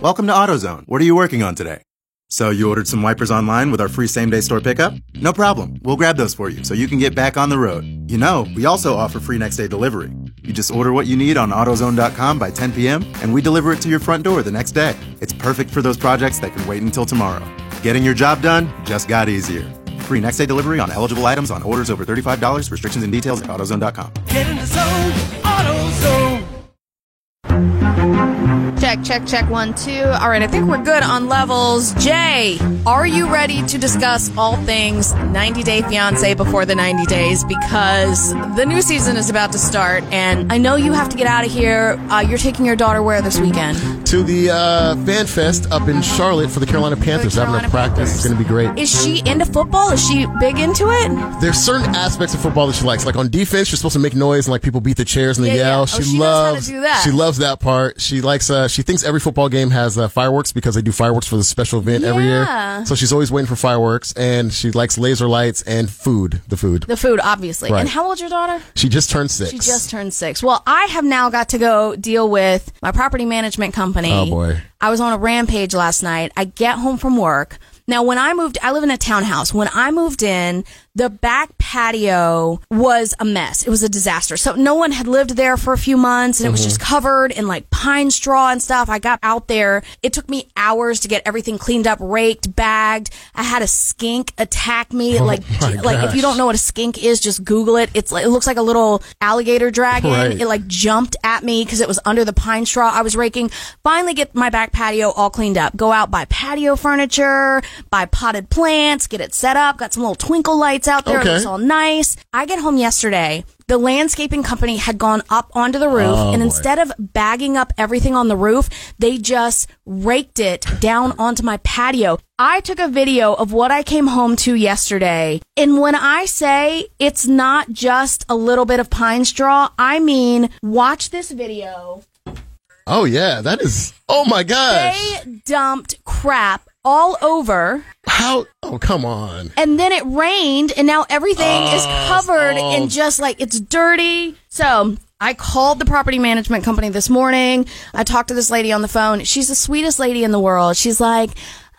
Welcome to AutoZone. What are you working on today? So you ordered some wipers online with our free same day store pickup? No problem. We'll grab those for you so you can get back on the road. You know, we also offer free next day delivery. You just order what you need on AutoZone.com by 10 p.m. and we deliver it to your front door the next day. It's perfect for those projects that can wait until tomorrow. Getting your job done just got easier. Free next day delivery on eligible items on orders over $35. Restrictions and details at AutoZone.com. Get in the zone, AutoZone. Check, check, check. One, two. All right, I think we're good on levels. Jay, are you ready to discuss all things 90 Day Fiance before the 90 days? Because the new season is about to start, and I know you have to get out of here. Uh, you're taking your daughter where this weekend? To the uh, Fan Fest up in Charlotte for the Carolina Panthers. having Carolina a practice. Panthers. It's going to be great. Is she into football? Is she big into it? There's certain aspects of football that she likes. Like on defense, you're supposed to make noise and like people beat the chairs and they Yeah, yeah. yell. Oh, She she knows how to loves do that. She loves that part. She likes. Uh, she thinks every football game has uh, fireworks because they do fireworks for the special event every Yeah. year. So she's always waiting for fireworks, and she likes laser lights and food. The food. The food, obviously. Right. And how old's your daughter? She just turned six. She just turned six. Well, I have now got to go deal with my property management company. Oh, boy. I was on a rampage last night. I get home from work. Now, when I moved, I live in a townhouse. When I moved in, the back patio was a mess. It was a disaster. So no one had lived there for a few months and it was Mm-hmm. just covered in like pine straw and stuff. I got out there. It took me hours to get everything cleaned up, raked, bagged. I had a skink attack me. like, Oh my like if you don't know what a skink is, just Google it. It's like, it looks like a little alligator dragon. Right. It like jumped at me because it was under the pine straw I was raking. Finally get my back patio all cleaned up. Go out, buy patio furniture, buy potted plants, get it set up. Got some little twinkle lights out there. Okay. It looks all nice. I get home yesterday. The landscaping company had gone up onto the roof Oh, and boy. instead of bagging up everything on the roof, they just raked it down onto my patio. I took a video of what I came home to yesterday. And when I say it's not just a little bit of pine straw, I mean, watch this video. Oh yeah, that is. Oh my gosh. They dumped crap all over How? Oh come on. and then it rained and now everything is ah, covered oh. in just like it's dirty. So I called the property management company this morning. I talked to this lady on the phone. She's the sweetest lady in the world. She's like,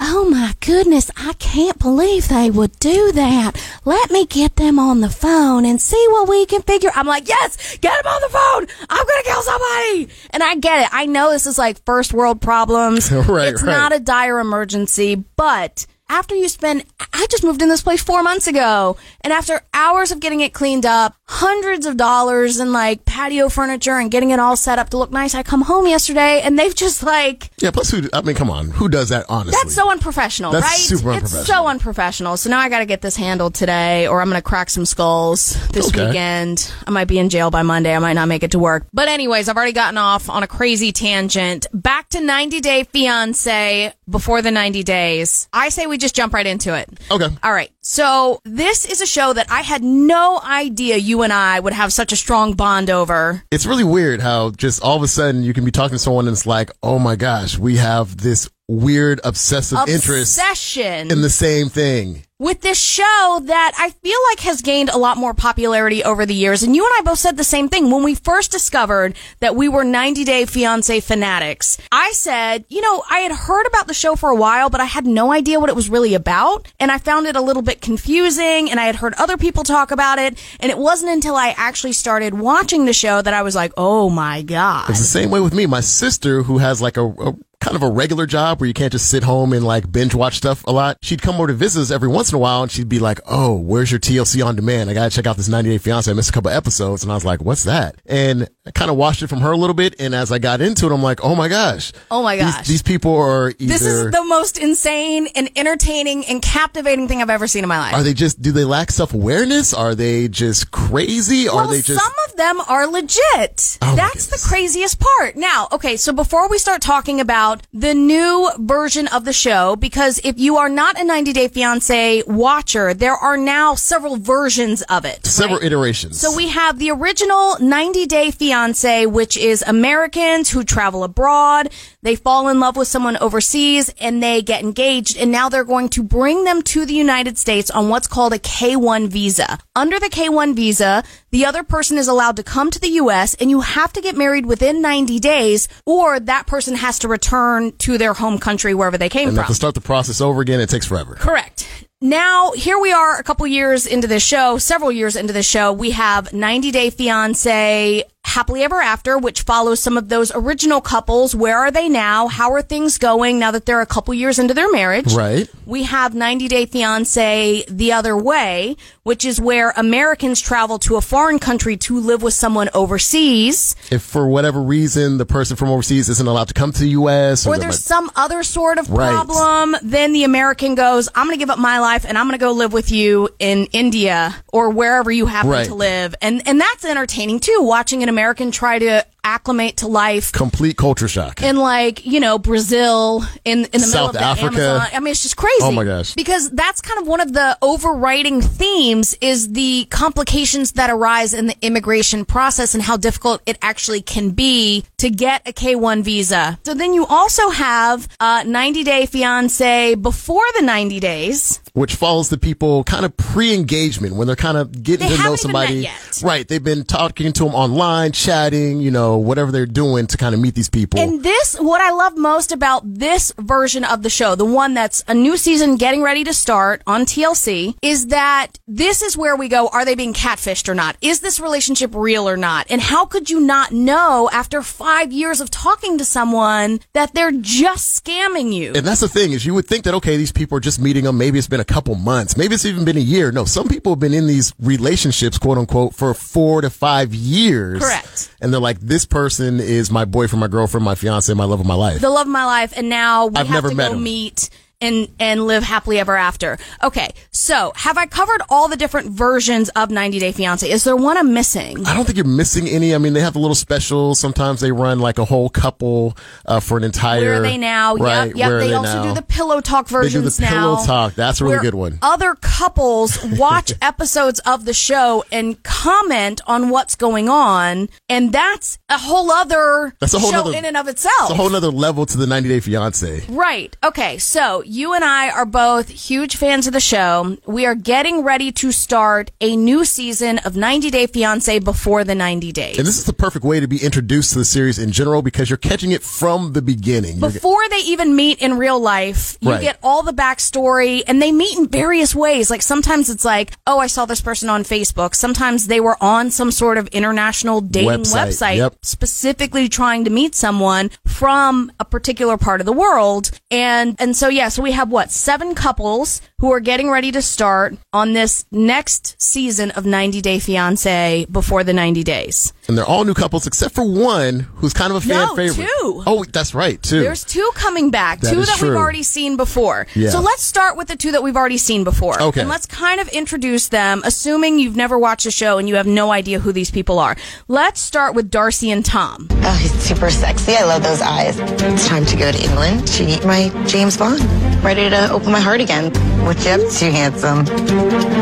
Oh my goodness, I can't believe they would do that. Let me get them on the phone and see what we can figure. I'm like, yes, get them on the phone. I'm going to kill somebody. And I get it. I know this is like first world problems. Right, it's right. not a dire emergency, but after you spend, I just moved in this place four months ago, and after hours of getting it cleaned up, hundreds of dollars in like patio furniture and getting it all set up to look nice, I come home yesterday and they've just like, Yeah. Plus, who? I mean, come on. Who does that honestly? that's so unprofessional, That's right? super It's so unprofessional. unprofessional. So now I got to get this handled today, or I'm going to crack some skulls this Okay. weekend. I might be in jail by Monday. I might not make it to work. But anyways, I've already gotten off on a crazy tangent. Back to 90 Day Fiance before the 90 days. I say we just jump right into it. Okay. All right. So this is a show that I had no idea you and I would have such a strong bond over. it's really weird how just all of a sudden you can be talking to someone and it's like, oh my gosh, we have this weird obsessive interest Obsession. in the same thing. with this show that I feel like has gained a lot more popularity over the years. And you and I both said the same thing when we first discovered that we were 90 Day Fiance fanatics. I said, you know, I had heard about the show for a while, but I had no idea what it was really about. And I found it a little bit confusing and I had heard other people talk about it. And it wasn't until I actually started watching the show that I was like, oh my God. It's the same way with me. My sister, who has like a, a kind of a regular job where you can't just sit home and like binge watch stuff a lot. She'd come over to visit us every once in a while and she'd be like, Oh, where's your TLC on demand? I gotta check out this 90 Day Fiance. I missed a couple episodes. And I was like, what's that? And I kind of watched it from her a little bit. And as I got into it, I'm like, Oh my gosh. Oh my gosh. These, people are either, this is the most insane and entertaining and captivating thing I've ever seen in my life. are they just, do they lack self awareness? Are they just crazy? Are they just, some of them are legit. Oh, That's the craziest part. Now, okay, so before we start talking about the new version of the show, because if you are not a 90 Day Fiance watcher, there are now several versions of it. several right? iterations? So we have the original 90 Day Fiance, which is Americans who travel abroad. They fall in love with someone overseas and they get engaged. And now they're going to bring them to the United States on what's called a K1 visa. Under the K1 visa, the other person is allowed to come to the U.S. and you have to get married within 90 days or that person has to return to their home country wherever they came And from. to start the process over again, it takes forever. Correct. Now, here we are a couple years into this show, several years into this show. We have 90 Day Fiance, Happily Ever After, which follows some of those original couples. Where are they now? How are things going now that they're a couple years into their marriage? Right. We have 90 Day Fiance The Other Way, which is where Americans travel to a foreign country to live with someone overseas. If for whatever reason the person from overseas isn't allowed to come to the U.S. or they're there's like- some other sort of Right. problem, then the American goes, I'm going to give up my life and I'm going to go live with you in India or wherever you happen Right. to live. And and that's entertaining too, watching an American try to acclimate to life complete culture shock. in like, you know, Brazil in in the middle South of the Africa. Amazon. I mean, it's just crazy. Oh my gosh. Because that's kind of one of the overriding themes is the complications that arise in the immigration process and how difficult it actually can be to get a K1 visa. So then you also have a 90 day fiance before the 90 days. Which follows the people kind of pre-engagement when they're kind of getting They to know haven't even met somebody. Right. They've been talking to them online, chatting, you know, whatever they're doing to kind of meet these people. And this, what I love most about this version of the show, the one that's a new season getting ready to start on TLC, is that this is where we go, are they being catfished or not? Is this relationship real or not? And how could you not know after five years of talking to someone that they're just scamming you? and that's the thing is you would think that, okay, these people are just meeting them. Maybe it's been a couple months. Maybe it's even been a year. No, some people have been in these relationships, quote unquote, for four to five years. Correct. And they're like, this person is my boyfriend, my girlfriend, my fiance, my love of my life. the love of my life, and now we I've have never to met go him. meet and and live happily ever after. Okay, so have I covered all the different versions of 90 Day Fiance? Is there one I'm missing? I don't think you're missing any. I mean, they have a little special. Sometimes they run like a whole couple uh, for an entire. Where are they now? Right. Yep, yep. Where They, they also now? do the pillow talk They do versions the now. pillow talk. That's a really good one. Other couples watch episodes of the show and comment on what's going on, and that's a whole other That's a whole show nother- in and of itself. It's a whole nother level to the 90 Day Fiance. Right. Okay. So you and I are both huge fans of the show. We are getting ready to start a new season of 90 Day Fiance before the 90 days. And this is the perfect way to be introduced to the series in general because you're catching it from the beginning. You're- before they even meet in real life, you Right. get all the backstory and they meet in various ways. Like sometimes it's like, oh, I saw this person on Facebook. Sometimes they were on some sort of international dating Website. website, Yep. specifically trying to meet someone from a particular part of the world. And, and so, yeah, so we have what, seven couples who are getting ready to start on this next season of 90 Day Fiance before the 90 days. and they're all new couples except for one who's kind of a fan No, favorite. two. Oh, that's right, two. There's two coming back, That two is that we've already seen before. Yeah. So let's start with the two that we've already seen before. Okay. And let's kind of introduce them, assuming you've never watched the show and you have no idea who these people are. Let's start with Darcey and Tom. Oh, he's super sexy. I love those eyes. It's time to go to England to meet my James Bond. Ready to open my heart again. What you up to, handsome?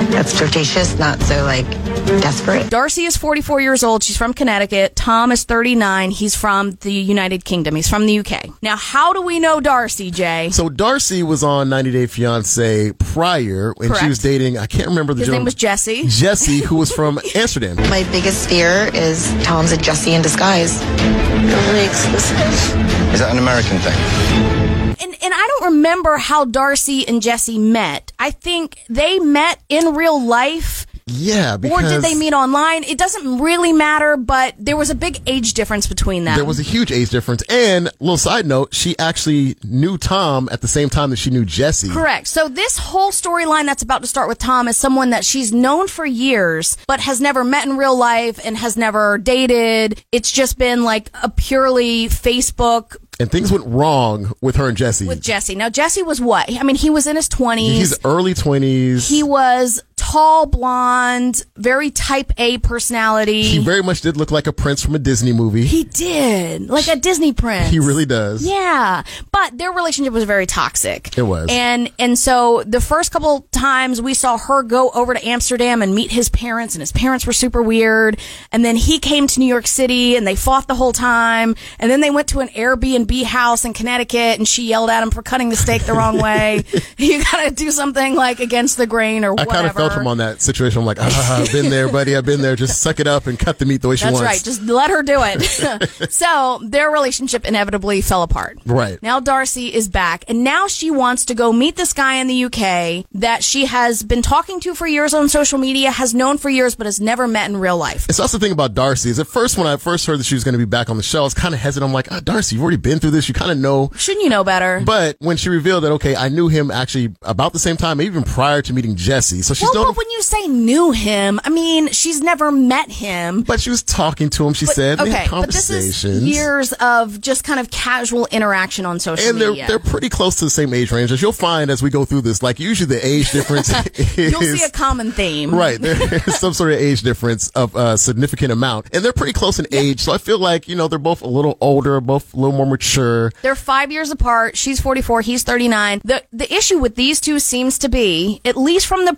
That's flirtatious, not so like desperate. Darcey is 44 years old. She's from Connecticut. Tom is 39. He's from the United Kingdom. He's from the UK. Now, how do we know Darcey, Jay? so Darcey was on 90 Day Fiance prior when Correct. she was dating, I can't remember the His name was Jesse. Jesse, who was from Amsterdam. My biggest fear is Tom's a Jesse in disguise. Really exclusive. Is that an American thing? And and I don't remember how Darcey and Jesse met. I think they met in real life. Yeah, because Or did they meet online? It doesn't really matter, but there was a big age difference between them. There was a huge age difference. And, little side note, she actually knew Tom at the same time that she knew Jesse. Correct. So this whole storyline that's about to start with Tom is someone that she's known for years, but has never met in real life and has never dated. It's just been like a purely Facebook And things went wrong with her and Jesse. with Jesse. Now Jesse was what? I mean, he was in his twenties. He's early 20s. He was tall, blonde, very type A personality. He very much did look like a prince from a Disney movie. He did, like a Disney prince. He really does. Yeah, but their relationship was very toxic. It was. and and so the first couple times we saw her go over to Amsterdam and meet his parents, and his parents were super weird. And then he came to New York City, and they fought the whole time. And then they went to an Airbnb house in Connecticut, and she yelled at him for cutting the steak the wrong way. you gotta do something like against the grain or I whatever. kind of felt I'm on that situation. I'm like, ah, I've been there, buddy. I've been there. Just suck it up and cut the meat the way she wants. That's wants. right. Just let her do it. so their relationship inevitably fell apart. Right. Now Darcey is back and now she wants to go meet this guy in the UK that she has been talking to for years on social media, has known for years, but has never met in real life. And so that's the thing about Darcey is at first when I first heard that she was going to be back on the show, I was kind of hesitant. I'm like, ah, Darcey, you've already been through this. You kind of know. Shouldn't you know better? But when she revealed that, okay, I knew him actually about the same time, even prior to meeting Jesse. So she's well, known but when you say knew him, I mean, she's never met him. But she was talking to him. She But- said, okay, had but this conversations. is years of just kind of casual interaction on social and they're media. they're pretty close to the same age range. As you'll find as we go through this, like usually the age difference is You'll see a common theme. Right, there's some sort of age difference of a significant amount, and they're pretty close in age. So I feel like you know they're both a little older, both a little more mature. They're five years apart. She's 44. He's 39. The, the issue with these two seems to be, at least from the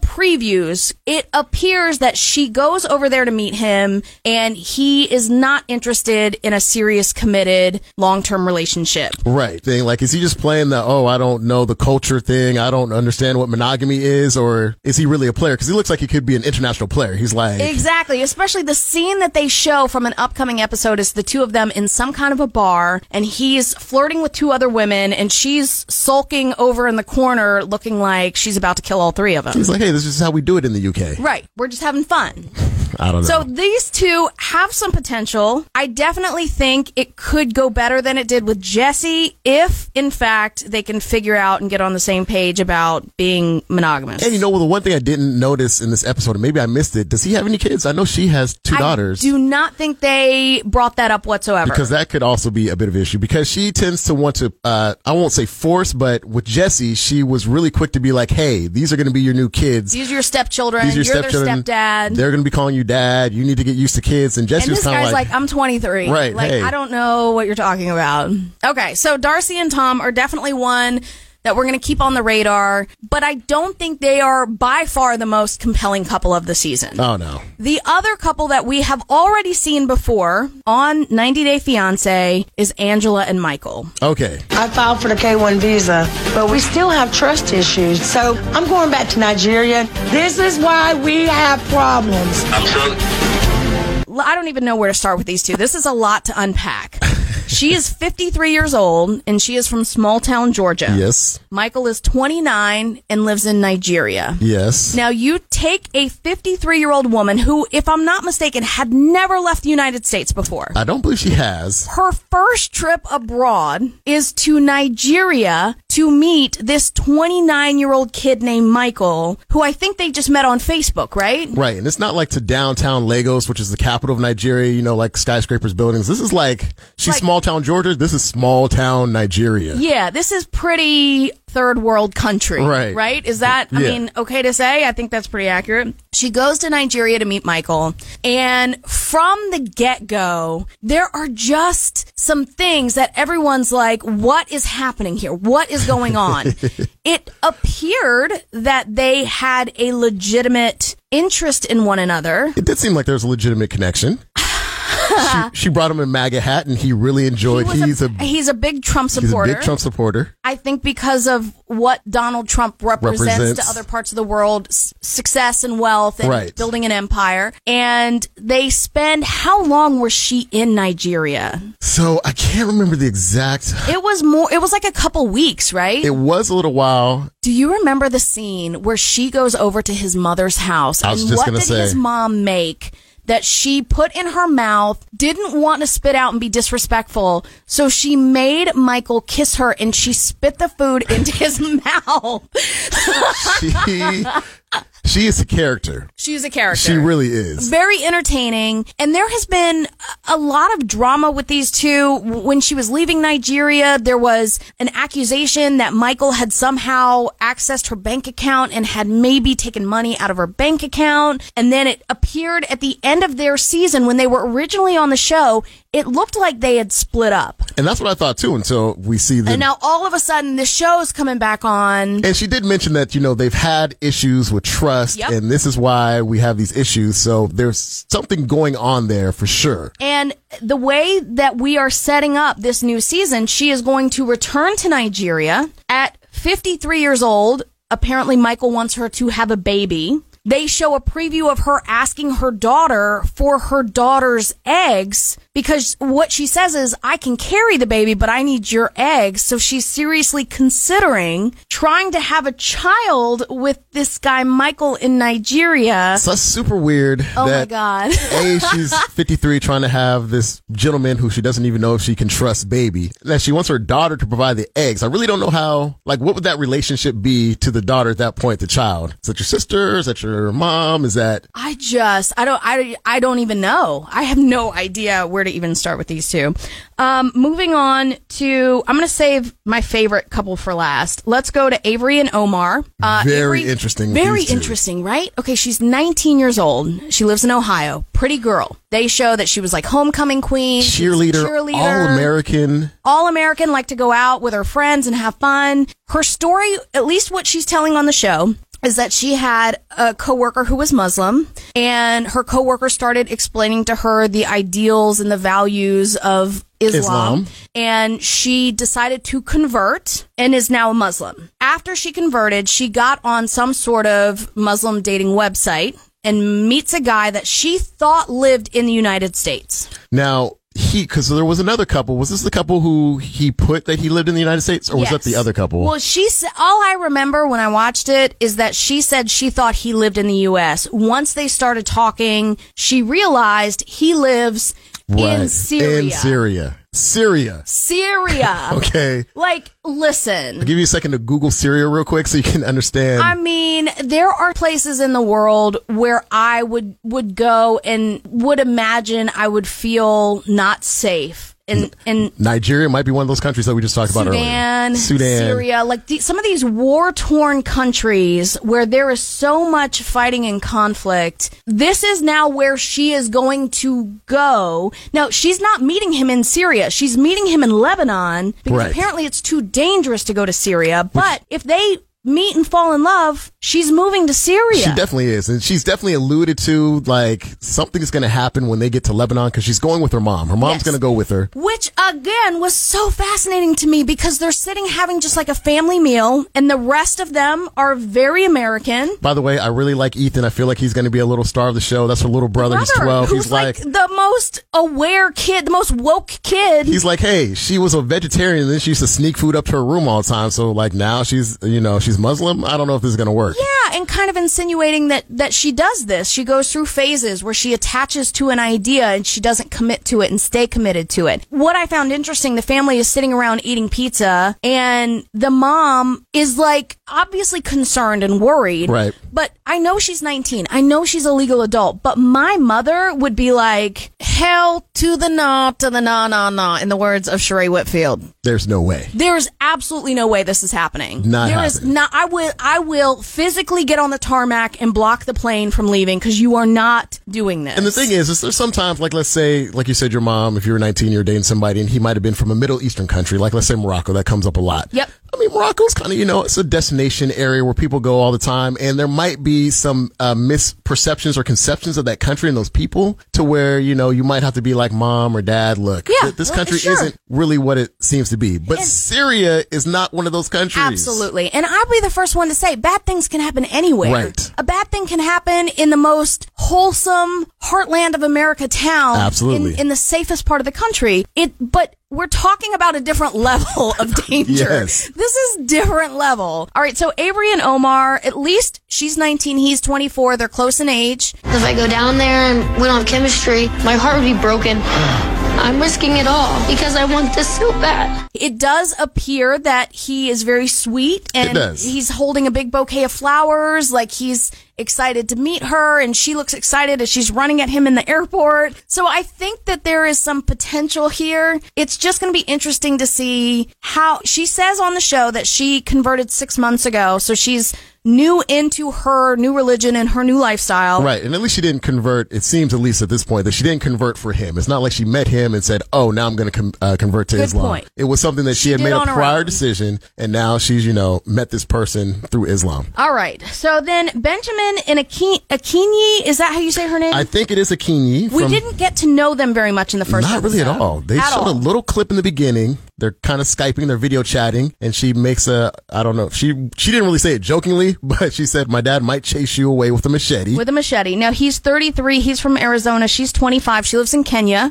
previews, it appears that she goes over there to meet him and he is not interested in a serious, committed, long-term relationship. Right, thing like is he just playing the oh I don't know the culture thing, I don't understand what monogamy is, or is he really a player? Because he looks like he could be an international player. He's like Exactly. Especially the scene that they show from an upcoming episode is the two of them in some kind of a bar and he's flirting with two other women and she's sulking over in the corner looking like she's about to kill all three of them. he's like hey this is how we do it in the UK. Right. We're just having fun. I don't know. So these two have some potential. I definitely think it could go better than it did with Jesse if, in fact, they can figure out and get on the same page about being monogamous. and you know, well, the one thing I didn't notice in this episode, maybe I missed it, does he have any kids? I know she has two daughters. I do not think they brought that up whatsoever. because that could also be a bit of an issue because she tends to want to uh I won't say force but with Jesse she was really quick to be like hey these are going to be your new kids these are your stepchildren. these are your You're stepchildren their stepdad. they're going to be calling you dad you need to get used to kids and Jesse and was this kind of like, like, I'm 23. Right, Like, hey. I don't know what you're talking about. Okay, so Darcey and Tom are definitely one that we're going to keep on the radar, but I don't think they are by far the most compelling couple of the season. oh no The other couple that we have already seen before on 90 Day Fiance is Angela and Michael. okay I filed for the K1 visa, but we still have trust issues. So I'm going back to Nigeria. This is why we have problems. I'm so. I don't even know where to start with these two. This is a lot to unpack. She is 53 years old and she is from small town Georgia. yes Michael is 29 and lives in Nigeria. yes Now, you take a 53 year old woman who, if I'm not mistaken, had never left the United States before. I don't believe she has Her first trip abroad is to Nigeria to meet this 29 year old kid named Michael, who I think they just met on Facebook, right? right and it's not like to downtown Lagos which is the capital of Nigeria you know like skyscrapers buildings this is like she's Like- small town Georgia this is small town Nigeria Yeah, this is pretty third world country. Right. Right? Is that, I Yeah. mean, okay to say? I think that's pretty accurate. She goes to Nigeria to meet Michael. And from the get go, there are just some things that everyone's like, what is happening here? What is going on? it appeared that they had a legitimate interest in one another. it did seem like there was a legitimate connection she, she brought him a MAGA hat and he really enjoyed He he's a he's a big Trump He's a supporter. big Trump supporter. I think because of what Donald Trump represents, Represents. to other parts of the world, s- success and wealth and Right. building an empire. And they spend, how long was she in Nigeria? So I can't remember the exact. It was more, it was like a couple weeks, right? It was a little while. Do you remember the scene where she goes over to his mother's house? And what did say. his mom make? That she put in her mouth, didn't want to spit out and be disrespectful, so she made Michael kiss her and she spit the food into his mouth. She she is a character. She's a character. She really is. very entertaining. And there has been a lot of drama with these two. When she was leaving Nigeria, there was an accusation that Michael had somehow accessed her bank account and had maybe taken money out of her bank account. And then it appeared at the end of their season when they were originally on the show, it looked like they had split up. And that's what I thought too until we see the And now all of a sudden the show's coming back on. And she did mention that, you know, they've had issues with trust Yep. and this is why we have these issues. So there's something going on there for sure. And the way that we are setting up this new season, she is going to return to Nigeria at 53 years old. Apparently, Michael wants her to have a baby. they show a preview of her asking her daughter for her daughter's eggs because what she says is, I can carry the baby, but I need your eggs. So she's seriously considering trying to have a child with this guy, Michael, in Nigeria. So that's super weird. Oh my God. A, she's 53 trying to have this gentleman who she doesn't even know if she can trust baby. That she wants her daughter to provide the eggs. I really don't know how, like, what would that relationship be to the daughter at that point, the child? Is that your sister? Is that your mom? Is that, I just, I don't, I, I don't even know. I have no idea where to even start with these two. Um, moving on to, I'm going to save my favorite couple for last. Let's go to Avery and Omar. Uh, Very Avery- interesting, Very interesting, right? Okay, she's 19 years old. She lives in Ohio. Pretty girl. They show that she was like homecoming queen. She was a cheerleader, cheerleader all American? all American, like to go out with her friends and have fun. Her story, at least what she's telling on the show, is that she had a coworker who was Muslim and her coworker started explaining to her the ideals and the values of Islam, Islam. and she decided to convert and is now a Muslim. After she converted, she got on some sort of Muslim dating website and meets a guy that she thought lived in the United States. Now, he, cause there was another couple. Was this the couple who he put that he lived in the United States or was that the other couple? Well, she said, all I remember when I watched it is that she said she thought he lived in the U.S. Once they started talking, she realized he lives in Syria. In Syria. Syria. Syria. Okay. Like, listen. I'll give you a second to Google Syria real quick so you can understand. I mean, there are places in the world where I would would go and would imagine I would feel not safe. And and Nigeria might be one of those countries that we just talked about Sudan, earlier. Sudan. Syria, like the, some of these war torn countries where there is so much fighting and conflict. This is now where she is going to go. Now she's not meeting him in Syria. She's meeting him in Lebanon because Right. apparently it's too dangerous to go to Syria. But if they meet and fall in love, she's moving to Syria. She definitely is. And she's definitely alluded to like something's going to happen when they get to Lebanon because she's going with her mom. Her mom's Yes. going to go with her. Which again was so fascinating to me because they're sitting having just like a family meal and the rest of them are very American. By the way, I really like Ethan. I feel like he's going to be a little star of the show. That's her little brother. he's 12. who's He's like, like, the most aware kid, the most woke kid. he's like, hey, she was a vegetarian and then she used to sneak food up to her room all the time. So like now she's, you know, she's Muslim. I don't know if this is going to work. yeah, and kind of insinuating that that she does this. She goes through phases where she attaches to an idea and she doesn't commit to it and stay committed to it. What I found interesting, the family is sitting around eating pizza and the mom is like obviously concerned and worried. Right. But I know she's 19. I know she's a legal adult. But my mother would be like, hell to the no, to the na, na, na, in the words of Sheree Whitfield. There's no way. There is absolutely no way this is happening. Not There is happening. Not. I will. I will physically get on the tarmac and block the plane from leaving because you are not doing this. And the thing is, is there's sometimes, like, let's say, like you said, your mom, if you were 19, you're dating somebody and he might have been from a Middle Eastern country, like, let's say Morocco, that comes up a lot. Yep. I mean, Morocco's kind of, you know, it's a destination area where people go all the time and there might be some, uh, misperceptions or conceptions of that country and those people to where, you know, you might have to be like mom or dad, look, Yeah, th- this well, country sure. isn't really what it seems to be. But Syria is not one of those countries. Absolutely. And I'll be the first one to say bad things can happen anywhere. Right. A bad thing can happen in the most wholesome heartland of America town. Absolutely. In, in the safest part of the country. It, but we're talking about a different level of danger. Yes. This is different level. All right. So Avery and Omar, at least she's 19, he's 24. They're close in age. If I go down there and we don't have chemistry, my heart would be broken. I'm risking it all because I want this so bad. It does appear that he is very sweet and he's holding a big bouquet of flowers, like he's excited to meet her and she looks excited as she's running at him in the airport. So I think that there is some potential here. It's just going to be interesting to see how she says on the show that she converted six months ago. So she's new into her new religion and her new lifestyle. Right. And at least she didn't convert. It seems, at least at this point, that she didn't convert for him. It's not like she met him and said, oh, now I'm going to com- uh, convert to Good Islam. point. It was something that she, She had made a prior decision. And now she's, you know, met this person through Islam. All right. So then Benjamin and Akin- Akinyi, is that how you say her name? I think it is a Kinyi. We from, didn't get to know them very much in the first Not really at all. They At showed a little clip in the beginning. They're kind of skyping, they're video chatting, and she makes a I don't know. She she didn't really say it jokingly, but she said, "My dad might chase you away with a machete." With a machete. Now he's 33. He's from Arizona. She's 25. She lives in Kenya.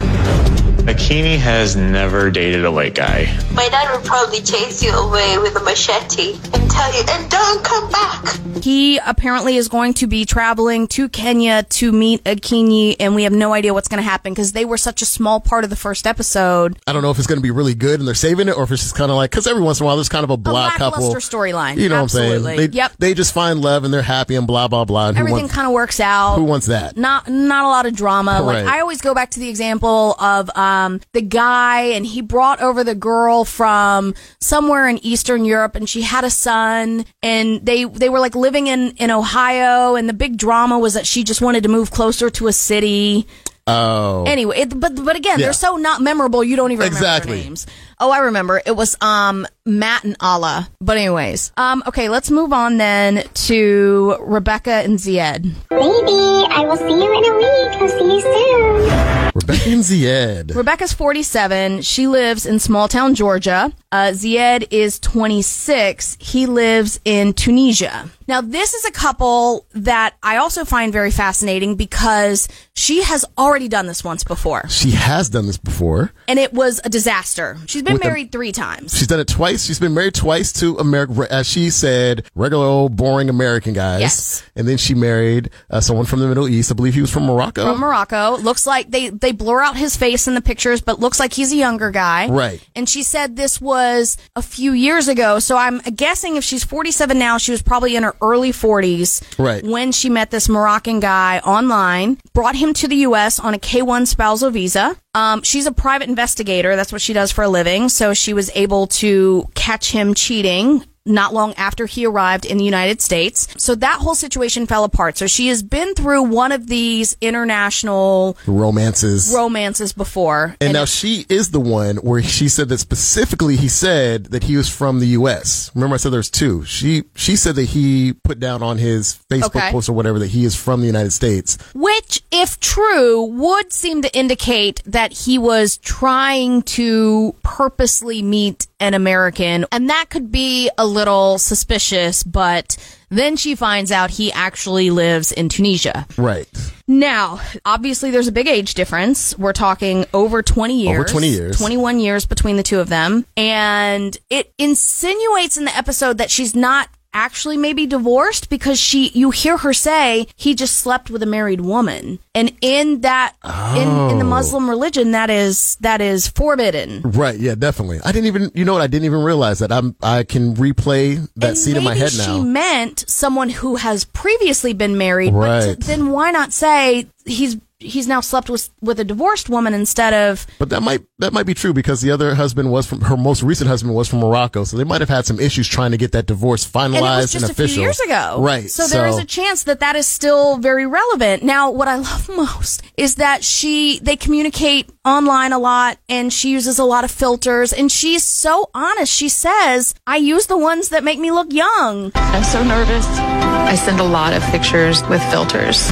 Akinyi has never dated a white guy. My dad would probably chase you away with a machete and tell you, and don't come back. He apparently is going to be traveling to Kenya to meet Akinyi, and we have no idea what's going to happen because they were such a small part of the first episode. I don't know if it's going to be really good and they're saving it, or if it's just kind of like because every once in a while there's kind of a black couple storyline. You know Absolutely. what I'm saying? They, Yep. They just find love and they're happy and blah blah blah. And Everything kind of works out. who wants that? not not a lot of drama. Like I always go back to the example of um the guy and he brought over the girl from somewhere in Eastern Europe and she had a son and they they were like living in in Ohio and the big drama was that she just wanted to move closer to a city. Oh, Anyway, it, but but again, Yeah. they're so not memorable. You don't even remember Exactly. their names. Oh, I remember. It was um Matt and Alla. But anyways, um okay, let's move on then to Rebecca and Zied. Baby, I will see you in a week. I'll see you soon. Rebecca and Zied. Rebecca's 47. She lives in small town Georgia. Uh, Zied is 26. He lives in Tunisia. Now, this is a couple that I also find very fascinating because she has already done this once before, She has done this before. and it was a disaster. She's been The- married three times. She's done it twice. She's been married twice to America, as she said, regular old boring American guys. Yes. And then she married uh, someone from the Middle East. I believe he was from Morocco. From Morocco. Looks like they, they blur out his face in the pictures, but looks like he's a younger guy. Right. And she said this was a few years ago. So I'm guessing if she's 47 now, she was probably in her early 40s. Right. When she met this Moroccan guy online, brought him to the U.S. on a K-1 spousal visa. Um, she's a private investigator. That's what she does for a living. So she was able to catch him cheating not long after he arrived in the United States. So that whole situation fell apart. So she has been through one of these international Romances. romances before. and now she is the one where she said that specifically he said that he was from the U.S. Remember I said there's two. She she said that he put down on his Facebook Okay. post or whatever that he is from the United States. Which, if true, would seem to indicate that he was trying to purposely meet an American. And that could be a little suspicious, but then she finds out he actually lives in Tunisia. Right. Now, obviously, there's a big age difference. We're talking over 20 years. Over 20 years. 21 years between the two of them. And it insinuates in the episode that she's not actually maybe divorced because she you hear her say he just slept with a married woman and in that in, in the Oh. muslim religion that is that is forbidden Right. Yeah. Definitely. I didn't even. You know what? I didn't even realize that. I'm. I can replay that and scene in my head she now. meant someone who has previously been married but Right. t- then why not say he's he's now slept with with a divorced woman instead of But that might that might be true because the other husband was from her most recent husband was from Morocco, so they might have had some issues trying to get that divorce finalized and it was just a official. few years ago. right? So, there is a chance that that is still very relevant. Now, what I love most is that she they communicate online a lot, and she uses a lot of filters, and she's so honest. She says, "I use the ones that make me look young." I'm so nervous. I send a lot of pictures with filters.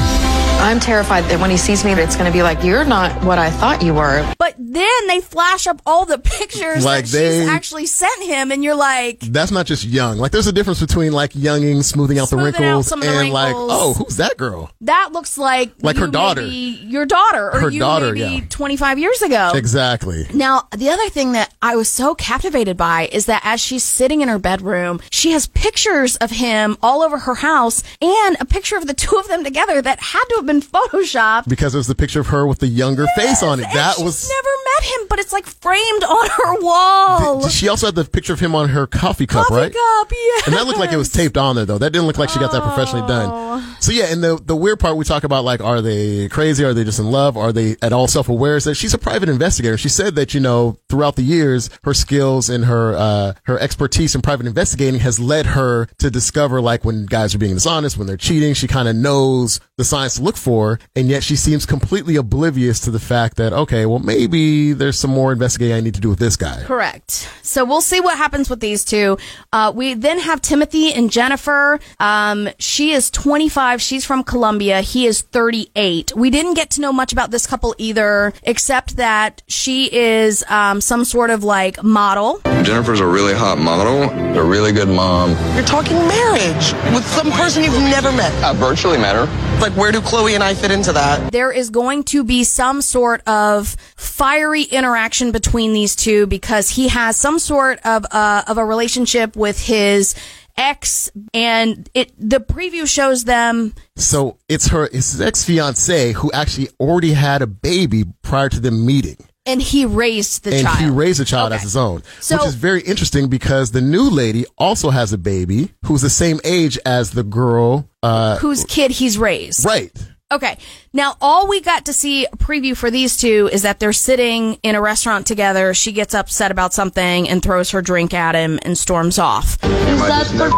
I'm terrified that when he sees me, it's going to be like, you're not what I thought you were. But then they flash up all the pictures Like that they- she's actually sent him, and you're like, That's not just young. Like there's a difference between like younging, smoothing out the Smoothing out wrinkles, some of the and like, oh, who's that girl? "That looks like Like her daughter. maybe your daughter, or Her you daughter, maybe yeah. 25 years ago." Exactly. Now, the other thing that I was so captivated by is that as she's sitting in her bedroom, she has pictures of him all over her house and a picture of the two of them together that had to have been photoshopped. Because it was the picture of her with the younger face on it. That was. never him, but it's like framed on her wall. She also had the picture of him on her coffee cup, Coffee right? cup, yes. And that looked like it was taped on there, though. That didn't look like she got that professionally Oh. done. So yeah, and the the weird part we talk about, like, are they crazy? Are they just in love? Are they at all self aware? Is that she's a private investigator. She said that you know throughout the years, her skills and her uh, her expertise in private investigating has led her to discover like when guys are being dishonest, when they're cheating. She kind of knows the signs to look for, and yet she seems completely oblivious to the fact that okay, well maybe maybe there's some more investigating I need to do with this guy. Correct. So we'll see what happens with these two. Uh, we then have Timothy and Jennifer. Um, she is 25. She's from Colombia. He is 38. We didn't get to know much about this couple either, except that she is um, some sort of like model. Jennifer's a really hot model, a really good mom. You're talking marriage with some person you've never met. I virtually met her. Like, where do Chloe and I fit into that? There is going to be some sort of fiery interaction between these two because he has some sort of uh, of a relationship with his ex, and it the preview shows them. So it's her, it's his ex fiance who actually already had a baby prior to them meeting. And he raised the and child. he raised a child Okay. as his own, So- which is very interesting because the new lady also has a baby who's the same age as the girl. Uh, whose kid he's raised. right. Okay. Now, all we got to see a preview for these two is that they're sitting in a restaurant together. She gets upset about something and throws her drink at him and storms off. Is that for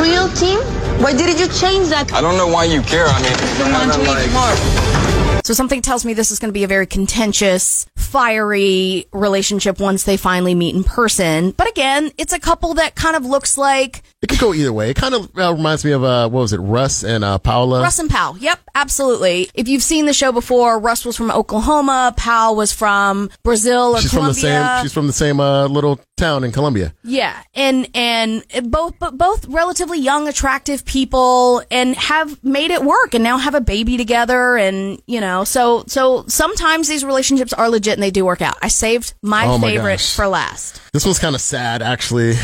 real team? Why didn't you change that? I don't know why you care. I mean, want to eat more. So something tells me this is going to be a very contentious, fiery relationship once they finally meet in person. But again, it's a couple that kind of looks like It could go either way. It kind of uh, reminds me of uh, what was it, Russ and uh, Paola. Russ and Paola. Yep, absolutely. If you've seen the show before, Russ was from Oklahoma, Paola was from Brazil or she's from the same. She's from the same uh, little town in Colombia. Yeah, and and both but both relatively young, attractive people, and have made it work, and now have a baby together, and you know, so so sometimes these relationships are legit and they do work out. I saved my Oh my favorite gosh. for last. This one's kind of sad, actually.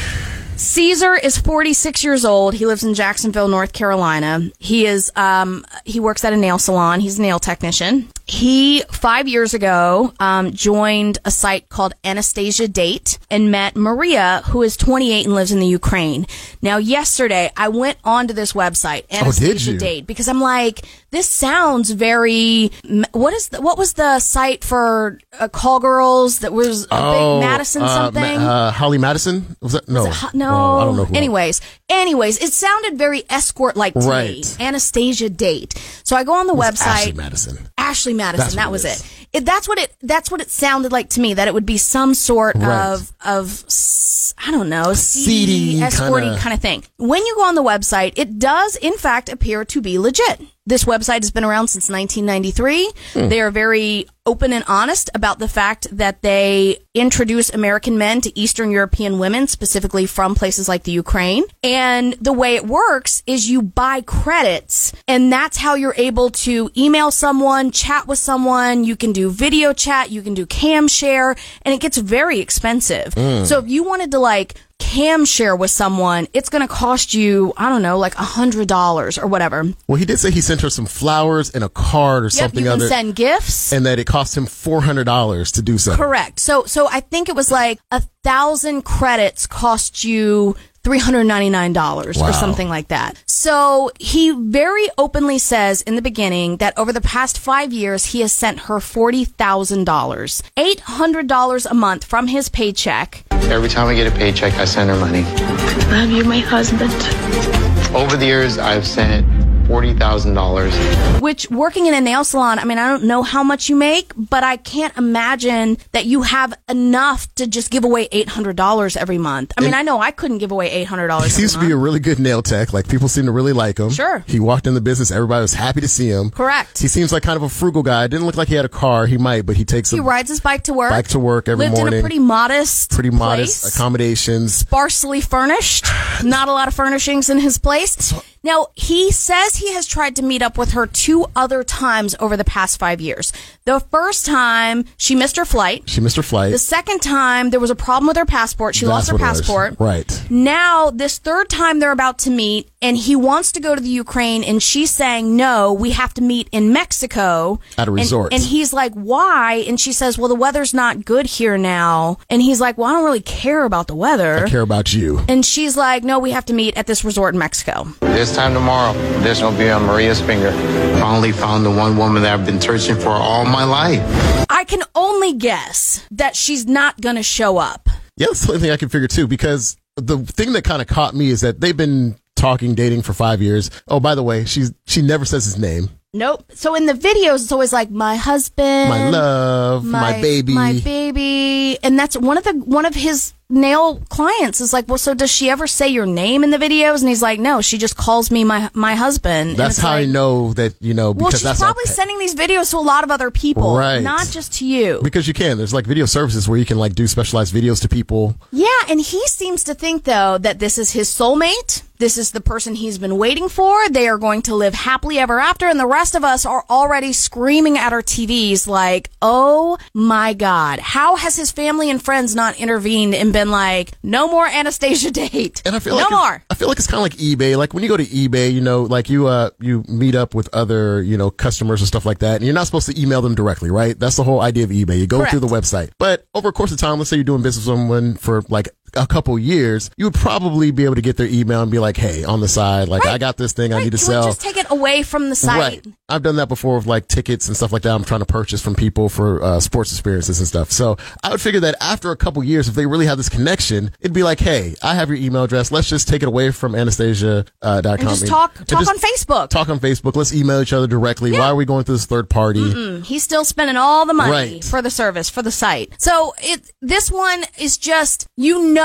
Caesar is 46 years old. He lives in Jacksonville, North Carolina. He is, um, he works at a nail salon. He's a nail technician. He, five years ago, um, joined a site called Anastasia Date and met Maria, who is 28 and lives in the Ukraine. Now, yesterday, I went onto this website, Oh, Anastasia you? Date, because I'm like, this sounds very, what is the, what was the site for uh, call girls that was a big Madison uh, something? Ma- uh, Holly Madison? Was that no? No, Oh, I don't know. Who anyways, anyways, it sounded very escort like to me. Right. Anastasia date. So I go on the website. Ashley Madison. Ashley Madison. That's that was it it. it. That's what it. That's what it sounded like to me. That it would be some sort Right. of of I don't know, Seedy seedy, escorting kind of thing. When you go on the website, it does in fact appear to be legit. This website has been around since 1993. Hmm. They are very open and honest about the fact that they introduce American men to Eastern European women, specifically from places like the Ukraine. And the way it works is you buy credits, and that's how you're able to email someone, chat with someone. You can do video chat, you can do cam share, and it gets very expensive. Mm. So if you wanted to like cam share with someone, it's going to cost you, I don't know, like a hundred dollars or whatever. Well, he did say he sent her some flowers and a card or Yep, something you can other, send gifts. and that it cost him four hundred dollars to do so. Correct. So, so I think it was like a thousand credits cost you $399 Wow. or something like that. So he very openly says in the beginning that over the past five years, he has sent her $40,000, $800 a month from his paycheck. Every time I get a paycheck, I send her money. Love you, my husband. Over the years, I've sent $40,000. Which working in a nail salon, I mean, I don't know how much you make, but I can't imagine that you have enough to just give away $800 every month. I mean, And- I know I couldn't give away $800 He every seems to month. be a really good nail tech. Like people seem to really like him. Sure. He walked in the business. Everybody was happy to see him. Correct. He seems like kind of a frugal guy. Didn't look like he had a car. He might, but he takes He a rides his bike to work. bike to work every lived morning. in a pretty modest, pretty modest place, accommodations. sparsely furnished. Not a lot of furnishings in his place. Now he says he has tried to meet up with her two other times over the past five years. The first time she missed her flight. She missed her flight. The second time there was a problem with her passport. She lost her what it was. passport. Right. Now, this third time they're about to meet, and he wants to go to the Ukraine, and she's saying, no, we have to meet in Mexico. At a And- resort. And, he's like, why? And she says, well, the weather's not good here now. And he's like, well, I don't really care about the weather. I care about you. And she's like, no, we have to meet at this resort in Mexico. This time tomorrow, this will be on Maria's finger. Finally found the one woman that I've been searching for all my life. I can only guess that she's not going to show up. Yeah, that's the only thing I can figure too, because the thing that kind of caught me is that they've been talking, dating for five years. Oh, by the way, she's she never says his name. Nope. So in the videos, it's always like my husband, My love, my baby. my baby, and that's one of the one of his nail clients is like, well, so does she ever say your name in the videos? And he's like, no, she just calls me my my husband. That's how I know that you know Well, because she's that's probably our- sending these videos to a lot of other people, Right. not just to you. because you can. There's like video services where you can like do specialized videos to people. Yeah, and he seems to think though that this is his soulmate. This is the person he's been waiting for. They are going to live happily ever after, and the rest of us are already screaming at our TVs like, "Oh my God! How has his family and friends not intervened and been like, no more Anastasia date, And I feel no like more." I feel like it's kind of like eBay. Like when you go to eBay, you know, like you uh you meet up with other you know customers and stuff like that, and you're not supposed to email them directly, right? That's the whole idea of eBay. You go Correct. through the website, but over a course of time, let's say you're doing business with someone for like a couple years, you would probably be able to get their email and be like, "Hey, on the side, like I got this thing I need to Can sell." just take it away from the site? Right. I've done that before with like tickets and stuff like that. I'm trying to purchase from people for uh, sports experiences and stuff. So I would figure that after a couple years, if they really have this connection, it'd be like, hey, I have your email address. Let's just take it away from Anastasia.com. Uh, dot com just talk and talk just on Facebook. Talk on Facebook. Let's email each other directly. Why are we going through this third party? Mm, He's still spending all the money Right. for the service, for the site. So it, this one is just, you know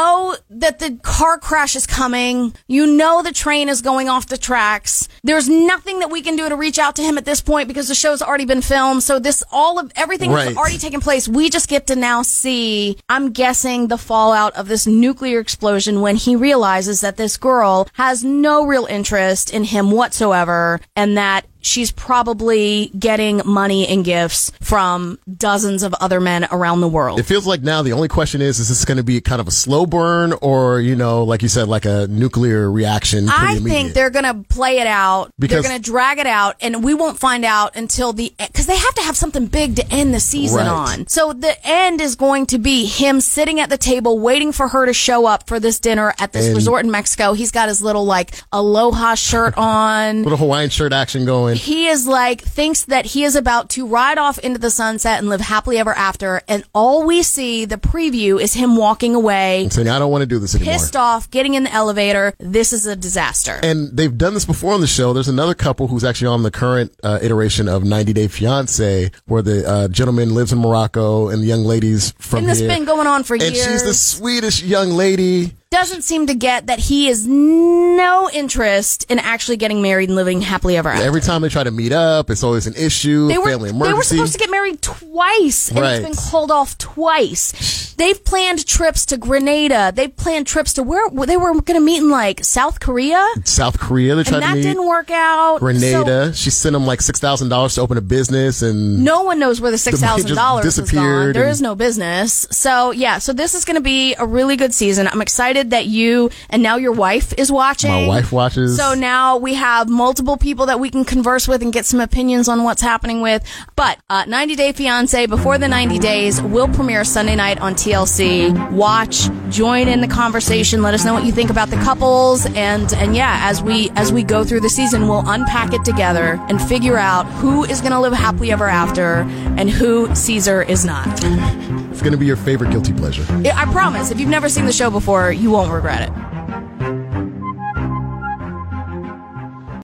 that the car crash is coming. You know the train is going off the tracks. There's nothing that we can do to reach out to him at this point because the show's already been filmed. So this, all of, everything has already taken place. We just get to now see, I'm guessing the fallout of this nuclear explosion when he realizes that this girl has no real interest in him whatsoever and that she's probably getting money and gifts from dozens of other men around the world. It feels like now the only question is, is this going to be kind of a slow burn or, you know, like you said, like a nuclear reaction? I think they're going to play it out. Because- they're going to drag it out, and we won't find out until the because they have to have something big to end the season Right. on. So the end is going to be him sitting at the table waiting for her to show up for this dinner at this And- resort in Mexico. He's got his little like aloha shirt on. little Hawaiian shirt action going. He is like thinks that he is about to ride off into the sunset and live happily ever after and all we see the preview is him walking away and saying, I don't want to do this anymore. pissed off getting in the elevator this is a disaster And they've done this before on the show. There's another couple who's actually on the current uh, iteration of 90 Day Fiance, where the uh, gentleman lives in Morocco and the young lady's from and this here. been going on for and years And she's the sweetest young lady. Doesn't seem to get that he is no interest in actually getting married and living happily ever after Every time they try to meet up, it's always an issue, they were, family they were supposed to get married twice, and Right. it's been called off twice. They've planned trips to Grenada. They've planned trips to where they were going to meet in like South Korea, South Korea, they tried and that to meet. didn't work out. So Grenada, she sent him like six thousand dollars to open a business, and no one knows where the six thousand dollars just has gone. disappeared There is no business. So yeah, so this is going to be a really good season. I'm excited that you and now your wife is watching. My wife watches. So now we have multiple people that we can converse with and get some opinions on what's happening with. But uh, 90 Day Fiance before the 90 days will premiere Sunday night on TLC. Watch, join in the conversation. Let us know what you think about the couples, and and yeah, as we as we go through the season, we'll unpack it together and figure out who is going to live happily ever after and who Caesar is not. It's going to be your favorite guilty pleasure. I promise. If you've never seen the show before, you won't regret it.